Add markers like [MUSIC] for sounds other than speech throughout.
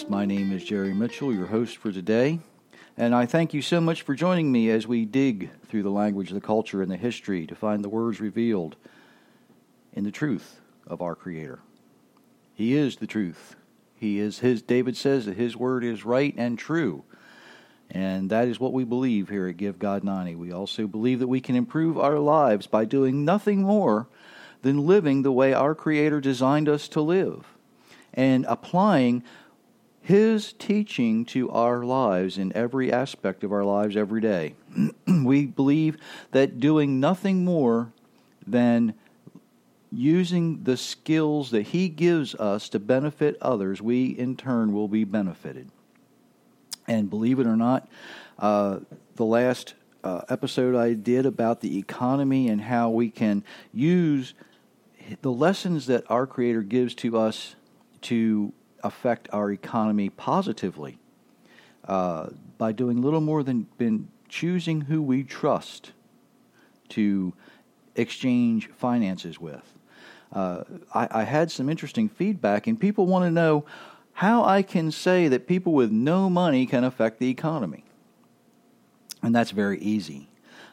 Podcast. My name is Jerry Mitchell, your host for today, and I thank you so much for joining me as we dig through the language, the culture, and the history to find the words revealed in the truth of our Creator. He is the truth. He is his David says that his word is right and true. And that is what we believe here at Give God 90. We also believe that we can improve our lives by doing nothing more than living the way our Creator designed us to live and applying His teaching to our lives in every aspect of our lives every day. [CLEARS THROAT] we believe that doing nothing more than using the skills that He gives us to benefit others, we in turn will be benefited. And believe it or not, uh, the last uh, episode I did about the economy and how we can use the lessons that our Creator gives to us to affect our economy positively uh, by doing little more than been choosing who we trust to exchange finances with. Uh, I, I had some interesting feedback, and people want to know how I can say that people with no money can affect the economy. And that's very easy.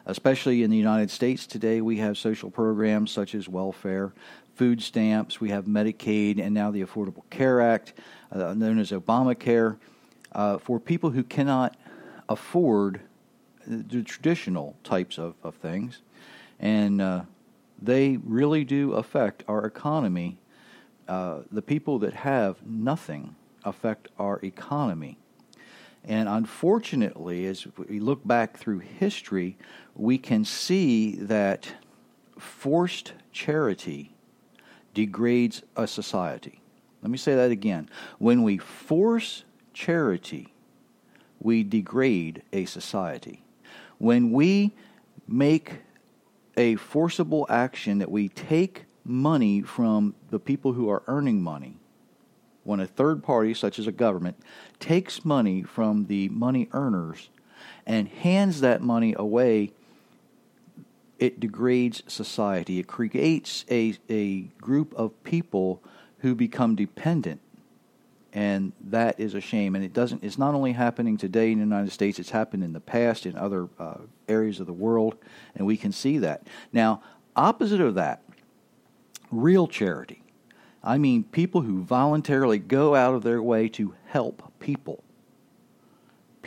Especially in the United States today, we have social programs such as welfare, food stamps, we have Medicaid, and now the Affordable Care Act, uh, known as Obamacare, uh, for people who cannot afford the traditional types of, of things. And uh, they really do affect our economy. Uh, the people that have nothing affect our economy. And unfortunately, as we look back through history, we can see that forced charity degrades a society. Let me say that again. When we force charity, we degrade a society. When we make a forcible action that we take money from the people who are earning money, when a third party, such as a government, takes money from the money earners and hands that money away it degrades society. It creates a, a group of people who become dependent. And that is a shame. And it doesn't, it's not only happening today in the United States, it's happened in the past in other uh, areas of the world. And we can see that. Now, opposite of that, real charity. I mean, people who voluntarily go out of their way to help people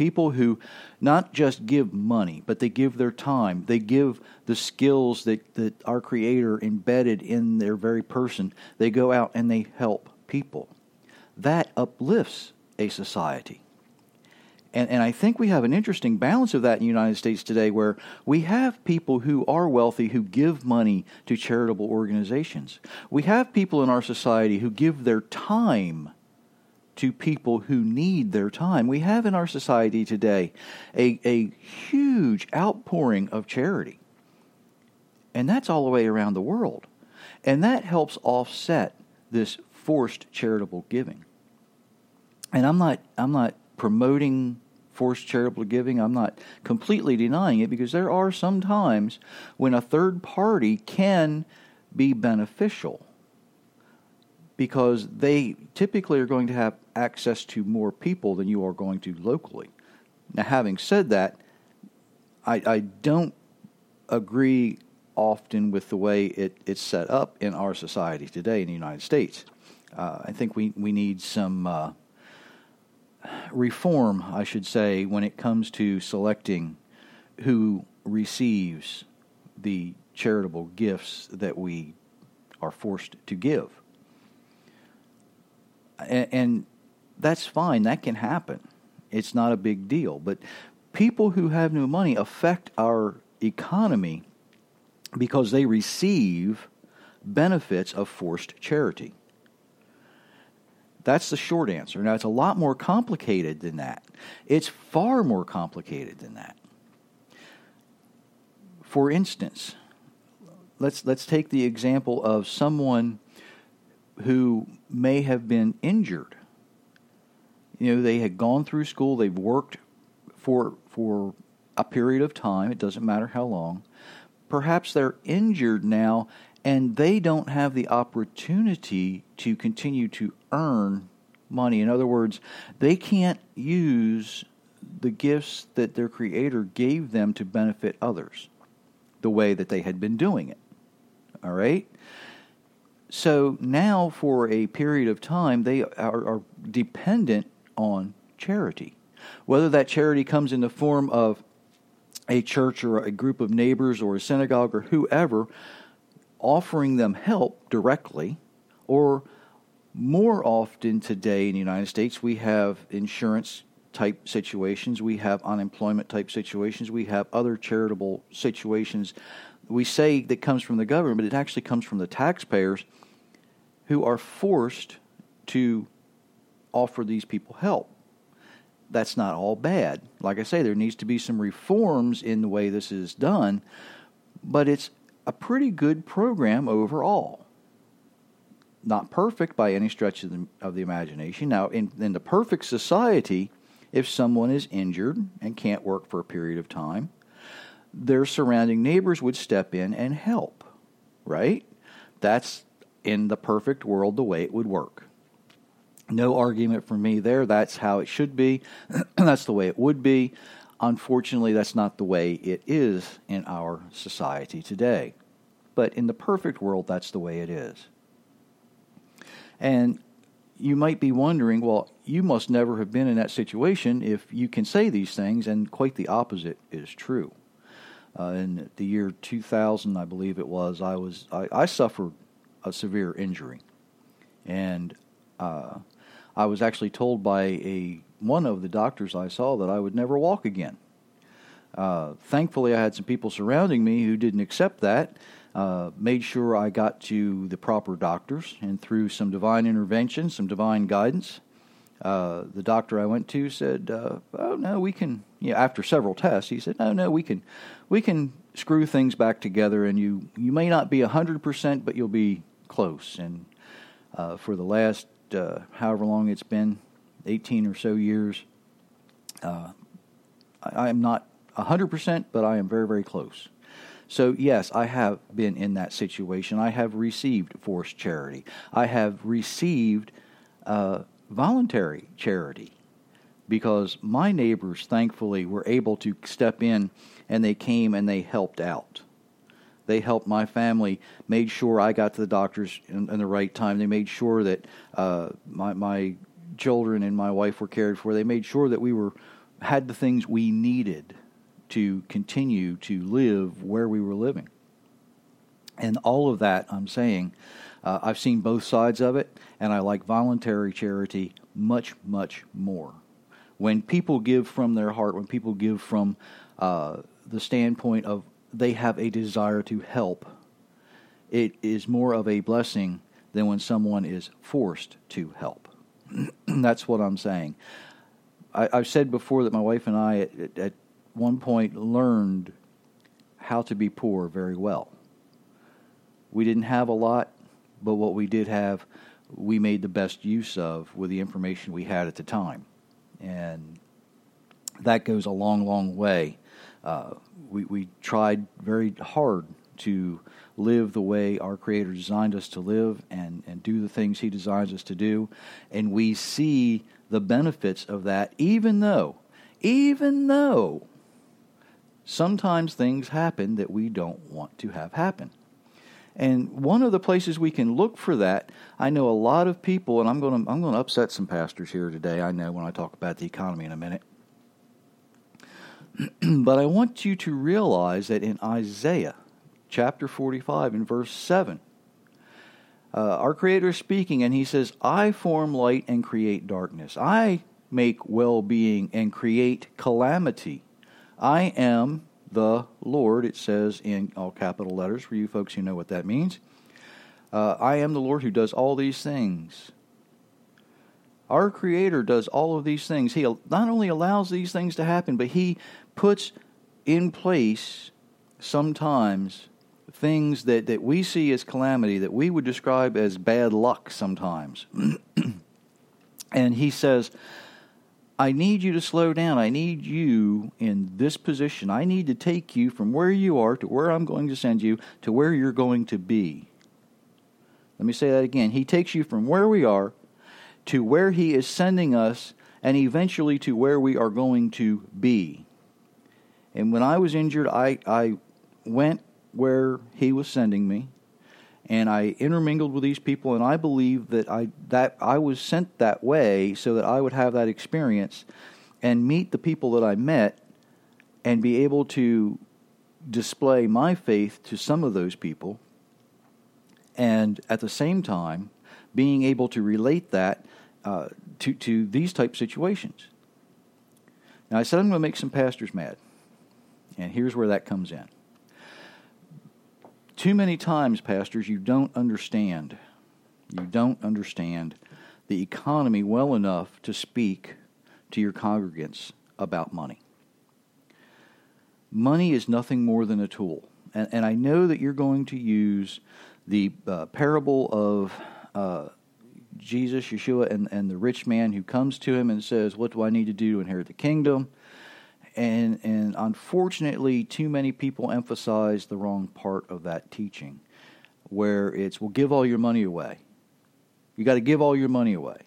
people who not just give money, but they give their time. They give the skills that, that our Creator embedded in their very person. They go out and they help people. That uplifts a society. And, and I think we have an interesting balance of that in the United States today where we have people who are wealthy who give money to charitable organizations. We have people in our society who give their time to people who need their time. We have in our society today a, a huge outpouring of charity. And that's all the way around the world. And that helps offset this forced charitable giving. And I'm not I'm not promoting forced charitable giving. I'm not completely denying it because there are some times when a third party can be beneficial because they typically are going to have access to more people than you are going to locally. Now, having said that, I, I don't agree often with the way it, it's set up in our society today in the United States. Uh, I think we, we need some uh, reform, I should say, when it comes to selecting who receives the charitable gifts that we are forced to give and, and that's fine. That can happen. It's not a big deal. But people who have no money affect our economy because they receive benefits of forced charity. That's the short answer. Now, it's a lot more complicated than that. It's far more complicated than that. For instance, let's, let's take the example of someone who may have been injured. You know, they had gone through school, they've worked for for a period of time, it doesn't matter how long. Perhaps they're injured now and they don't have the opportunity to continue to earn money. In other words, they can't use the gifts that their Creator gave them to benefit others the way that they had been doing it. All right? So now, for a period of time, they are, are dependent on charity. Whether that charity comes in the form of a church or a group of neighbors or a synagogue or whoever offering them help directly, or more often today in the United States, we have insurance type situations, we have unemployment type situations, we have other charitable situations. We say that comes from the government, but it actually comes from the taxpayers who are forced to offer these people help. That's not all bad. Like I say, there needs to be some reforms in the way this is done, but it's a pretty good program overall. Not perfect by any stretch of the, of the imagination. Now, in, in the perfect society, if someone is injured and can't work for a period of time, their surrounding neighbors would step in and help, right? That's in the perfect world the way it would work. No argument from me there. That's how it should be. [CLEARS THROAT] that's the way it would be. Unfortunately, that's not the way it is in our society today. But in the perfect world, that's the way it is. And you might be wondering, well, you must never have been in that situation if you can say these things, and quite the opposite is true. Uh, in the year 2000, I believe it was, I was I, I suffered a severe injury, and uh, I was actually told by a one of the doctors I saw that I would never walk again. Uh, thankfully, I had some people surrounding me who didn't accept that. Uh, made sure I got to the proper doctors, and through some divine intervention, some divine guidance, uh, the doctor I went to said, uh, "Oh no, we can." Yeah, after several tests, he said, "No, no, we can, we can screw things back together, and you you may not be hundred percent, but you'll be close." And uh, for the last uh, however long it's been, 18 or so years. Uh, I, I, am not 100%, but I am very, very close. So, yes, I have been in that situation. I have received forced charity. I have received uh, voluntary charity because my neighbors, thankfully, were able to step in and they came and they helped out. They helped my family, made sure I got to the doctors in, in the right time. They made sure that uh, my my children and my wife were cared for. They made sure that we were had the things we needed to continue to live where we were living. And all of that, I'm saying, uh, I've seen both sides of it, and I like voluntary charity much, much more. When people give from their heart, when people give from uh, the standpoint of they have a desire to help. It is more of a blessing than when someone is forced to help. [CLEARS THROAT] That's what I'm saying. I, have said before that my wife and I, at, at one point, learned how to be poor very well. We didn't have a lot, but what we did have, we made the best use of with the information we had at the time. And that goes a long, long way uh, we, we tried very hard to live the way our Creator designed us to live and, and do the things He designs us to do. And we see the benefits of that, even though, even though sometimes things happen that we don't want to have happen. And one of the places we can look for that, I know a lot of people, and I'm going to I'm going to upset some pastors here today. I know when I talk about the economy in a minute. [CLEARS THROAT] but I want you to realize that in Isaiah chapter 45 and verse 7, uh, our Creator is speaking, and He says, I form light and create darkness. I make well being and create calamity. I am the Lord, it says in all capital letters for you folks who know what that means. Uh, I am the Lord who does all these things. Our Creator does all of these things. He not only allows these things to happen, but He puts in place sometimes things that, that we see as calamity that we would describe as bad luck sometimes. [CLEARS THROAT] and he says, I need you to slow down. I need you in this position. I need to take you from where you are to where I'm going to send you to where you're going to be. Let me say that again. He takes you from where we are to where He is sending us and eventually to where we are going to be. And when I was injured, I, I went where He was sending me and I intermingled with these people, and I believe that I that I was sent that way so that I would have that experience and meet the people that I met and be able to display my faith to some of those people, and at the same time being able to relate that uh, to to these type situations. Now I said I'm going to make some pastors mad, and here's where that comes in. Too many times, pastors, you don't understand. You don't understand the economy well enough to speak to your congregants about money. Money is nothing more than a tool. And, and I know that you're going to use the uh, parable of uh, Jesus, Yeshua, and, and the rich man who comes to him and says, What do I need to do to inherit the kingdom? And and unfortunately, too many people emphasize the wrong part of that teaching, where it's well, give all your money away. You got to give all your money away.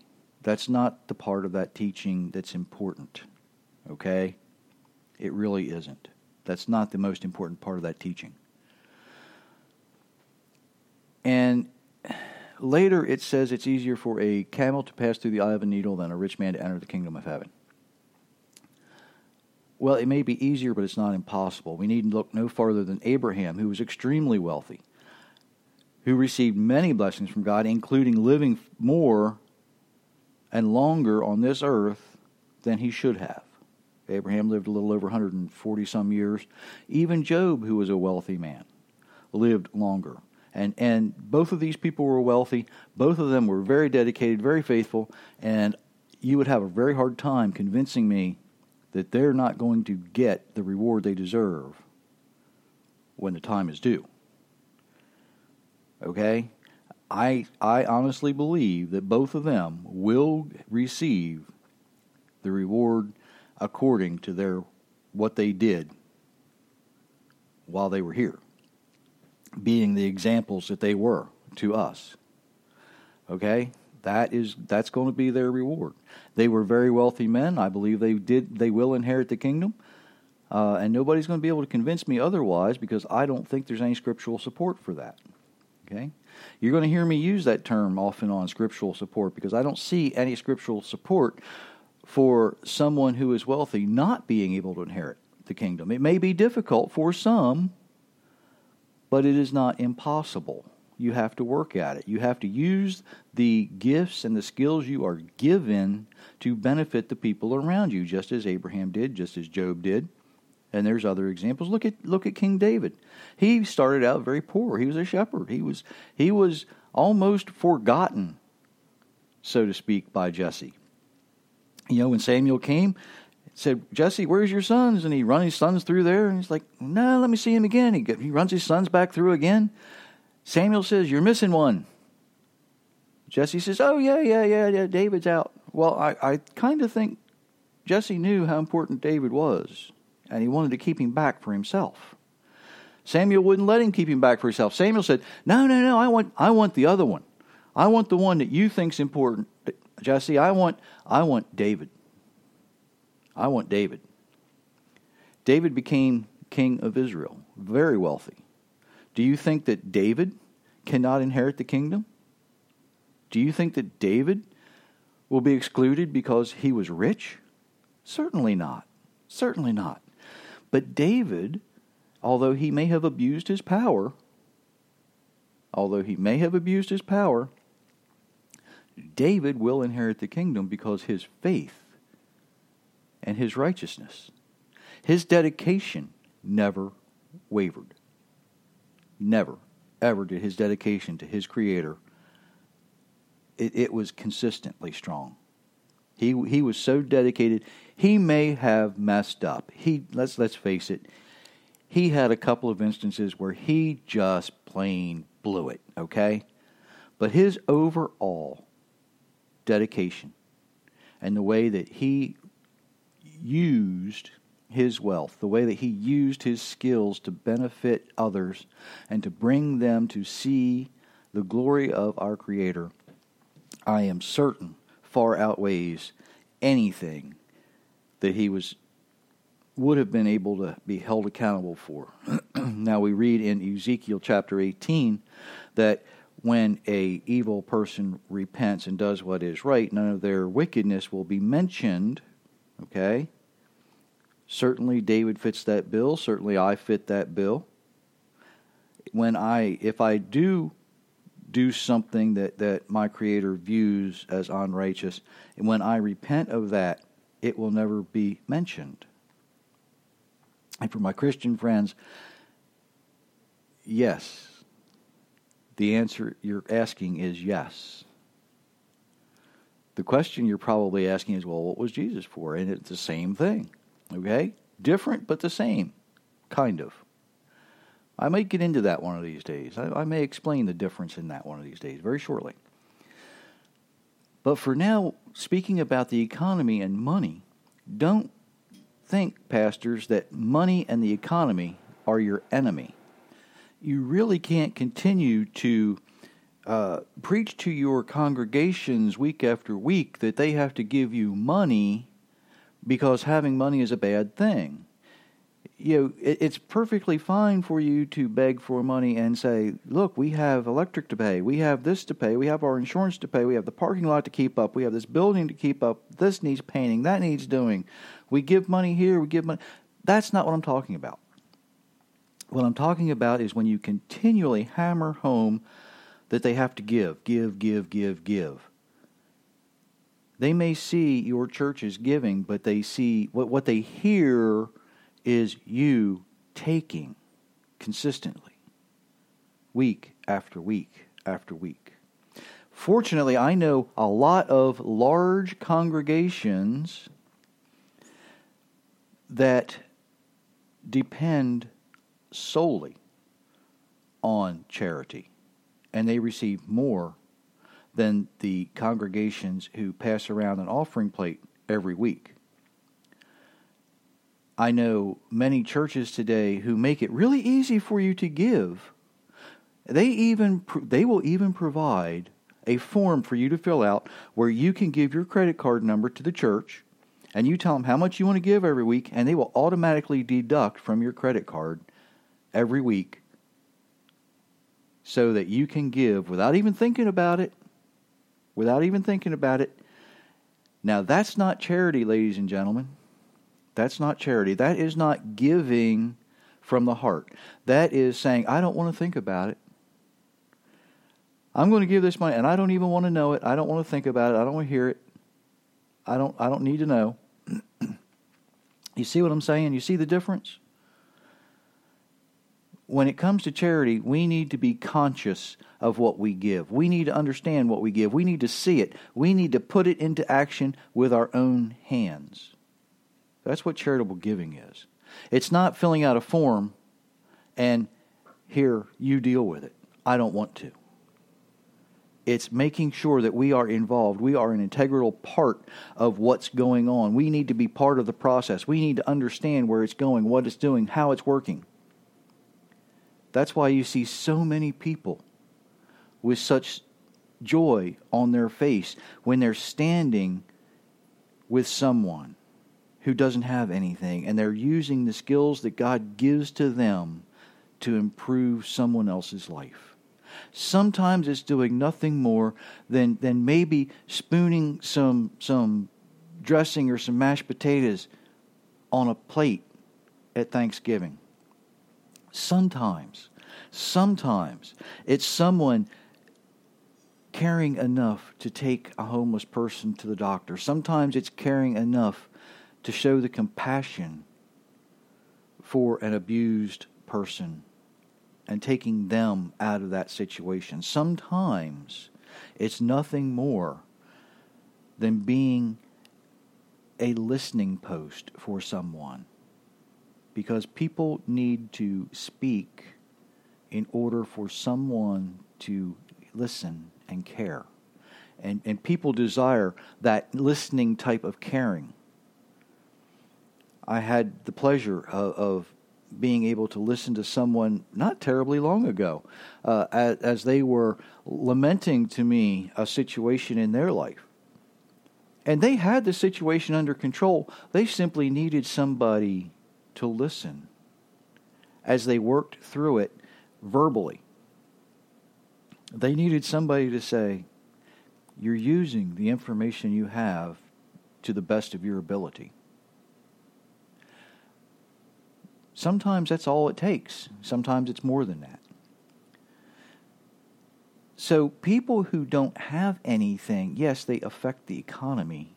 That's not the part of that teaching that's important. Okay, it really isn't. That's not the most important part of that teaching. And later it says it's easier for a camel to pass through the eye of a needle than a rich man to enter the kingdom of heaven. Well, it may be easier, but it's not impossible. We need look no farther than Abraham, who was extremely wealthy, who received many blessings from God, including living more and longer on this earth than he should have. Abraham lived a little over 140 some years. Even Job, who was a wealthy man, lived longer. And, and both of these people were wealthy. Both of them were very dedicated, very faithful. And you would have a very hard time convincing me that they're not going to get the reward they deserve when the time is due. Okay? I I honestly believe that both of them will receive the reward according to their what they did while they were here, being the examples that they were to us. Okay? That is that's going to be their reward. They were very wealthy men. I believe they did they will inherit the kingdom. Uh, and nobody's going to be able to convince me otherwise because I don't think there's any scriptural support for that. Okay? You're going to hear me use that term often on scriptural support because I don't see any scriptural support for someone who is wealthy not being able to inherit the kingdom. It may be difficult for some, but it is not impossible you have to work at it. You have to use the gifts and the skills you are given to benefit the people around you, just as Abraham did, just as Job did. And there's other examples. Look at look at King David. He started out very poor. He was a shepherd. He was he was almost forgotten, so to speak, by Jesse. You know, when Samuel came, said, Jesse, where's your sons? And he run his sons through there, and he's like, No, let me see him again. He, he runs his sons back through again. Samuel says, You're missing one. Jesse says, Oh, yeah, yeah, yeah, yeah, David's out. Well, I, I kind of think Jesse knew how important David was, and he wanted to keep him back for himself. Samuel wouldn't let him keep him back for himself. Samuel said, No, no, no, I want, I want the other one. I want the one that you think's important. Jesse, I want, I want David. I want David. David became king of Israel, very wealthy. Do you think that David cannot inherit the kingdom? Do you think that David will be excluded because he was rich? Certainly not. Certainly not. But David, although he may have abused his power, although he may have abused his power, David will inherit the kingdom because his faith and his righteousness, his dedication never wavered. Never, ever did his dedication to his Creator. It, it was consistently strong. He he was so dedicated. He may have messed up. He let's let's face it. He had a couple of instances where he just plain blew it. Okay, but his overall dedication and the way that he used his wealth, the way that he used his skills to benefit others and to bring them to see the glory of our Creator, I am certain far outweighs anything that he was would have been able to be held accountable for. [CLEARS THROAT] now we read in Ezekiel chapter 18 that when a evil person repents and does what is right, none of their wickedness will be mentioned. Okay? Certainly David fits that bill, certainly I fit that bill. When I if I do do something that, that my creator views as unrighteous, and when I repent of that, it will never be mentioned. And for my Christian friends, yes. The answer you're asking is yes. The question you're probably asking is, well, what was Jesus for? And it's the same thing. Okay? Different, but the same. Kind of. I might get into that one of these days. I, I may explain the difference in that one of these days very shortly. But for now, speaking about the economy and money, don't think, pastors, that money and the economy are your enemy. You really can't continue to uh, preach to your congregations week after week that they have to give you money because having money is a bad thing you know, it, it's perfectly fine for you to beg for money and say, look, we have electric to pay, we have this to pay, we have our insurance to pay, we have the parking lot to keep up, we have this building to keep up, this needs painting, that needs doing. We give money here, we give money. That's not what I'm talking about. What I'm talking about is when you continually hammer home that they have to give, give, give, give, give. They may see your church is giving, but they see what, what they hear is you taking consistently, week after week after week. Fortunately, I know a lot of large congregations that depend solely on charity, and they receive more than the congregations who pass around an offering plate every week. I know many churches today who make it really easy for you to give. They even they will even provide a form for you to fill out where you can give your credit card number to the church and you tell them how much you want to give every week and they will automatically deduct from your credit card every week so that you can give without even thinking about it without even thinking about it now that's not charity ladies and gentlemen that's not charity. That is not giving from the heart. That is saying, I don't want to think about it. I'm going to give this money and I don't even want to know it. I don't want to think about it. I don't want to hear it. I don't I don't need to know. [CLEARS THROAT] you see what I'm saying? You see the difference? When it comes to charity, we need to be conscious of what we give. We need to understand what we give. We need to see it. We need to put it into action with our own hands. That's what charitable giving is. It's not filling out a form and here, you deal with it. I don't want to. It's making sure that we are involved. We are an integral part of what's going on. We need to be part of the process. We need to understand where it's going, what it's doing, how it's working. That's why you see so many people with such joy on their face when they're standing with someone who doesn't have anything, and they're using the skills that God gives to them to improve someone else's life. Sometimes it's doing nothing more than, than maybe spooning some, some dressing or some mashed potatoes on a plate at Thanksgiving. Sometimes, sometimes it's someone caring enough to take a homeless person to the doctor. Sometimes it's caring enough to show the compassion for an abused person and taking them out of that situation. Sometimes it's nothing more than being a listening post for someone because people need to speak in order for someone to listen and care. And, and people desire that listening type of caring. I had the pleasure of, of being able to listen to someone not terribly long ago uh, as, as, they were lamenting to me a situation in their life. And they had the situation under control. They simply needed somebody to listen as they worked through it verbally. They needed somebody to say, You're using the information you have to the best of your ability. Sometimes that's all it takes, sometimes it's more than that. So, people who don't have anything, yes, they affect the economy,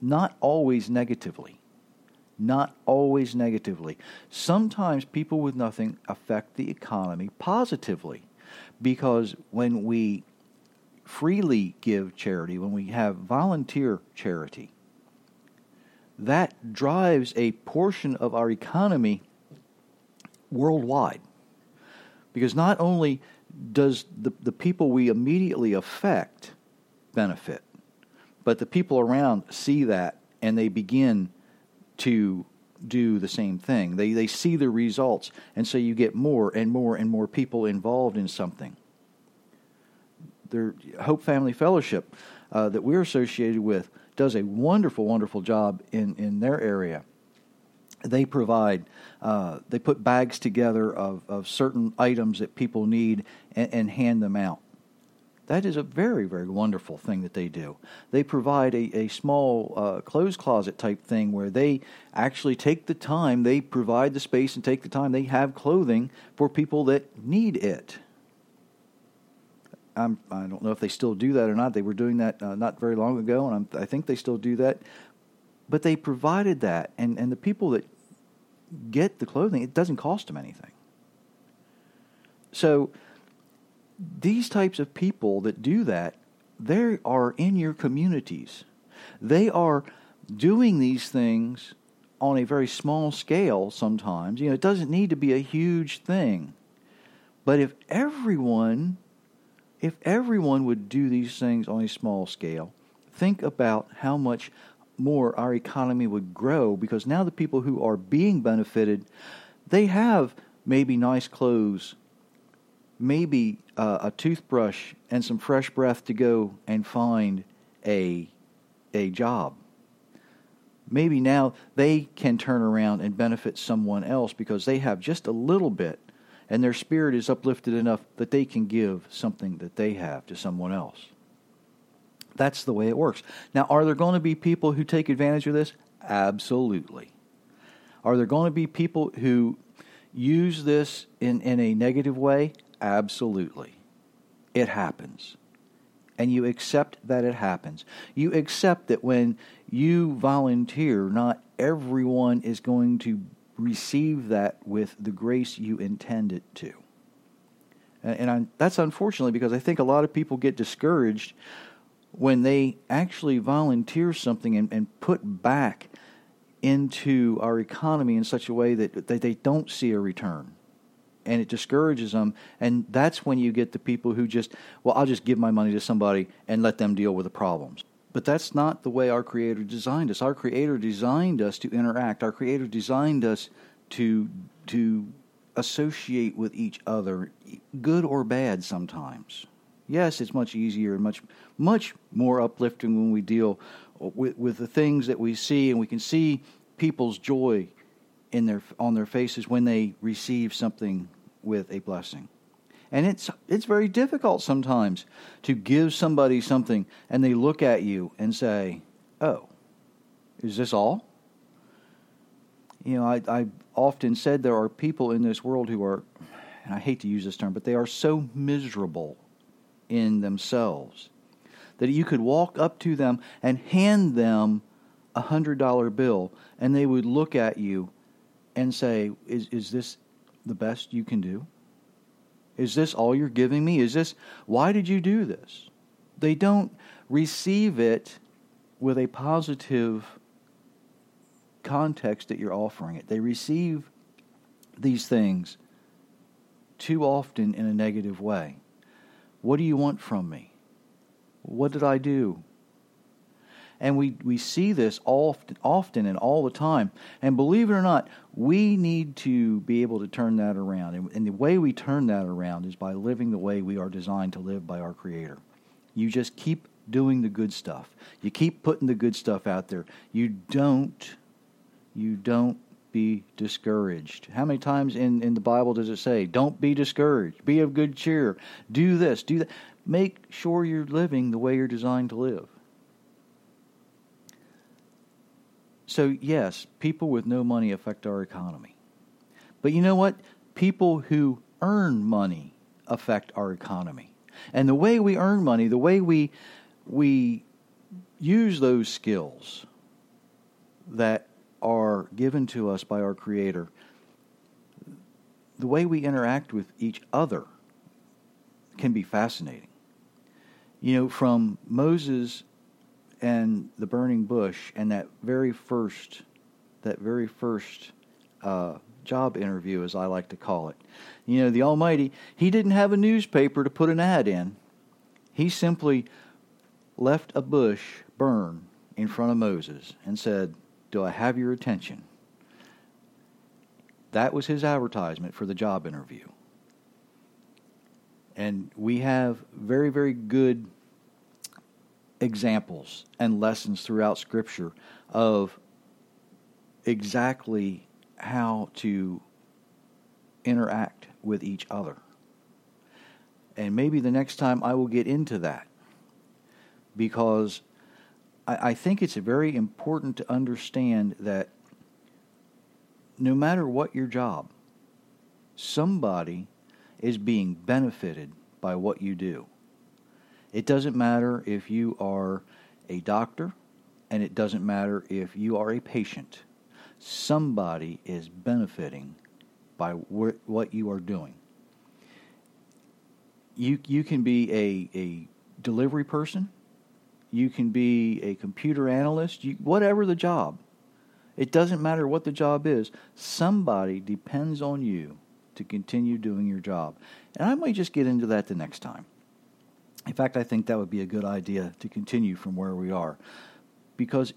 not always negatively. Not always negatively. Sometimes people with nothing affect the economy positively because when we freely give charity, when we have volunteer charity, that drives a portion of our economy worldwide. Because not only does the, the people we immediately affect benefit, but the people around see that and they begin to do the same thing. They, they see the results, and so you get more and more and more people involved in something. Their Hope Family Fellowship uh, that we're associated with does a wonderful, wonderful job in, in their area. They provide, uh, they put bags together of, of certain items that people need and, and hand them out. That is a very, very wonderful thing that they do. They provide a, a small uh, clothes closet type thing where they actually take the time, they provide the space and take the time, they have clothing for people that need it. I'm, I do not know if they still do that or not. They were doing that uh, not very long ago, and I'm, I think they still do that. But they provided that, and, and the people that get the clothing, it doesn't cost them anything. So these types of people that do that, they are in your communities. They are doing these things on a very small scale sometimes. You know, it doesn't need to be a huge thing. But if everyone if everyone would do these things on a small scale, think about how much more our economy would grow because now the people who are being benefited, they have maybe nice clothes, maybe uh, a toothbrush and some fresh breath to go and find a a job. Maybe now they can turn around and benefit someone else because they have just a little bit and their spirit is uplifted enough that they can give something that they have to someone else. That's the way it works. Now, are there going to be people who take advantage of this? Absolutely. Are there going to be people who use this in, in a negative way? Absolutely. It happens. And you accept that it happens. You accept that when you volunteer, not everyone is going to receive that with the grace you intend it to. And, I, that's unfortunately because I think a lot of people get discouraged when they actually volunteer something and, and put back into our economy in such a way that, that they don't see a return. And it discourages them. And that's when you get the people who just, well, I'll just give my money to somebody and let them deal with the problems. But that's not the way our Creator designed us. Our Creator designed us to interact. Our Creator designed us to to associate with each other, good or bad. Sometimes, yes, it's much easier and much much more uplifting when we deal with with the things that we see, and we can see people's joy in their on their faces when they receive something with a blessing. And it's it's very difficult sometimes to give somebody something and they look at you and say, "Oh, is this all?" You know, I I often said there are people in this world who are and I hate to use this term, but they are so miserable in themselves that you could walk up to them and hand them a hundred dollar bill and they would look at you and say, Is is this the best you can do? Is this all you're giving me? Is this, why did you do this? They don't receive it with a positive context that you're offering it. They receive these things too often in a negative way. What do you want from me? What did I do? And we, we see this often, often and all the time. And believe it or not, we need to be able to turn that around. And, and the way we turn that around is by living the way we are designed to live by our Creator. You just keep doing the good stuff. You keep putting the good stuff out there. You don't you don't be discouraged. How many times in, in the Bible does it say, don't be discouraged, be of good cheer, do this, do that? Make sure you're living the way you're designed to live. So, yes, people with no money affect our economy. But you know what? People who earn money affect our economy. And the way we earn money, the way we, we use those skills that are given to us by our Creator, the way we interact with each other can be fascinating. You know, from Moses and the burning bush and that very first, that very first uh, job interview, as I like to call it. You know, the Almighty, He didn't have a newspaper to put an ad in. He simply left a bush burn in front of Moses and said, do I have your attention? That was his advertisement for the job interview. And we have very, very good examples and lessons throughout Scripture of exactly how to interact with each other. And maybe the next time I will get into that because I, I think it's very important to understand that no matter what your job, somebody is being benefited by what you do. It doesn't matter if you are a doctor, and it doesn't matter if you are a patient. Somebody is benefiting by wh- what you are doing. You you can be a, a delivery person you can be a computer analyst, you, whatever the job. It doesn't matter what the job is. Somebody depends on you to continue doing your job. And I might just get into that the next time. In fact, I think that would be a good idea to continue from where we are. Because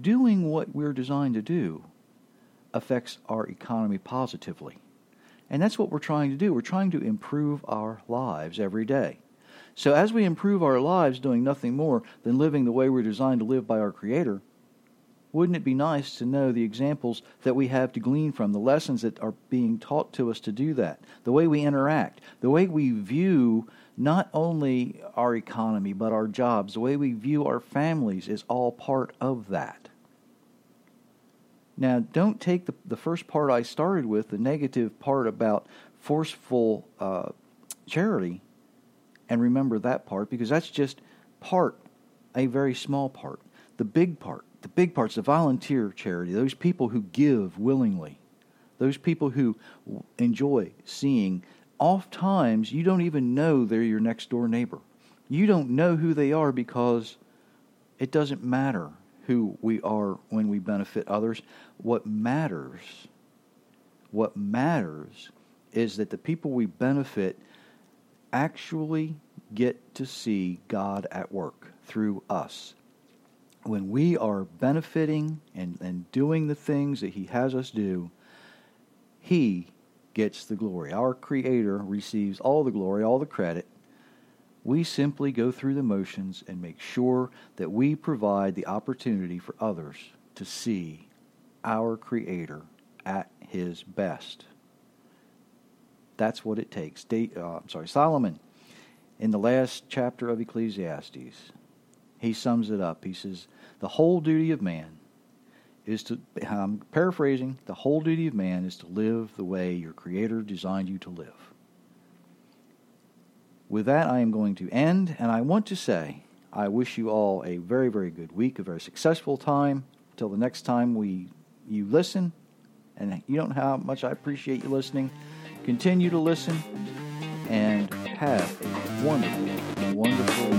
doing what we're designed to do affects our economy positively. And that's what we're trying to do. We're trying to improve our lives every day. So, as we improve our lives doing nothing more than living the way we're designed to live by our Creator, wouldn't it be nice to know the examples that we have to glean from, the lessons that are being taught to us to do that, the way we interact, the way we view not only our economy, but our jobs, the way we view our families is all part of that. Now, don't take the, the first part I started with, the negative part about forceful uh, charity, and remember that part because that's just part, a very small part. The big part, the big part's the volunteer charity, those people who give willingly, those people who enjoy seeing. Oftentimes, you don't even know they're your next door neighbor. You don't know who they are because it doesn't matter who we are when we benefit others. What matters, what matters is that the people we benefit actually get to see God at work through us. When we are benefiting and, and doing the things that He has us do, He gets the glory. Our Creator receives all the glory, all the credit. We simply go through the motions and make sure that we provide the opportunity for others to see our Creator at His best. That's what it takes. Uh, I'm sorry, Solomon, in the last chapter of Ecclesiastes, he sums it up. He says, The whole duty of man is to, I'm paraphrasing, the whole duty of man is to live the way your Creator designed you to live. With that, I am going to end, and I want to say, I wish you all a very, very good week, a very successful time. Until the next time we you listen, and you don't know how much I appreciate you listening. Continue to listen and have a wonderful, wonderful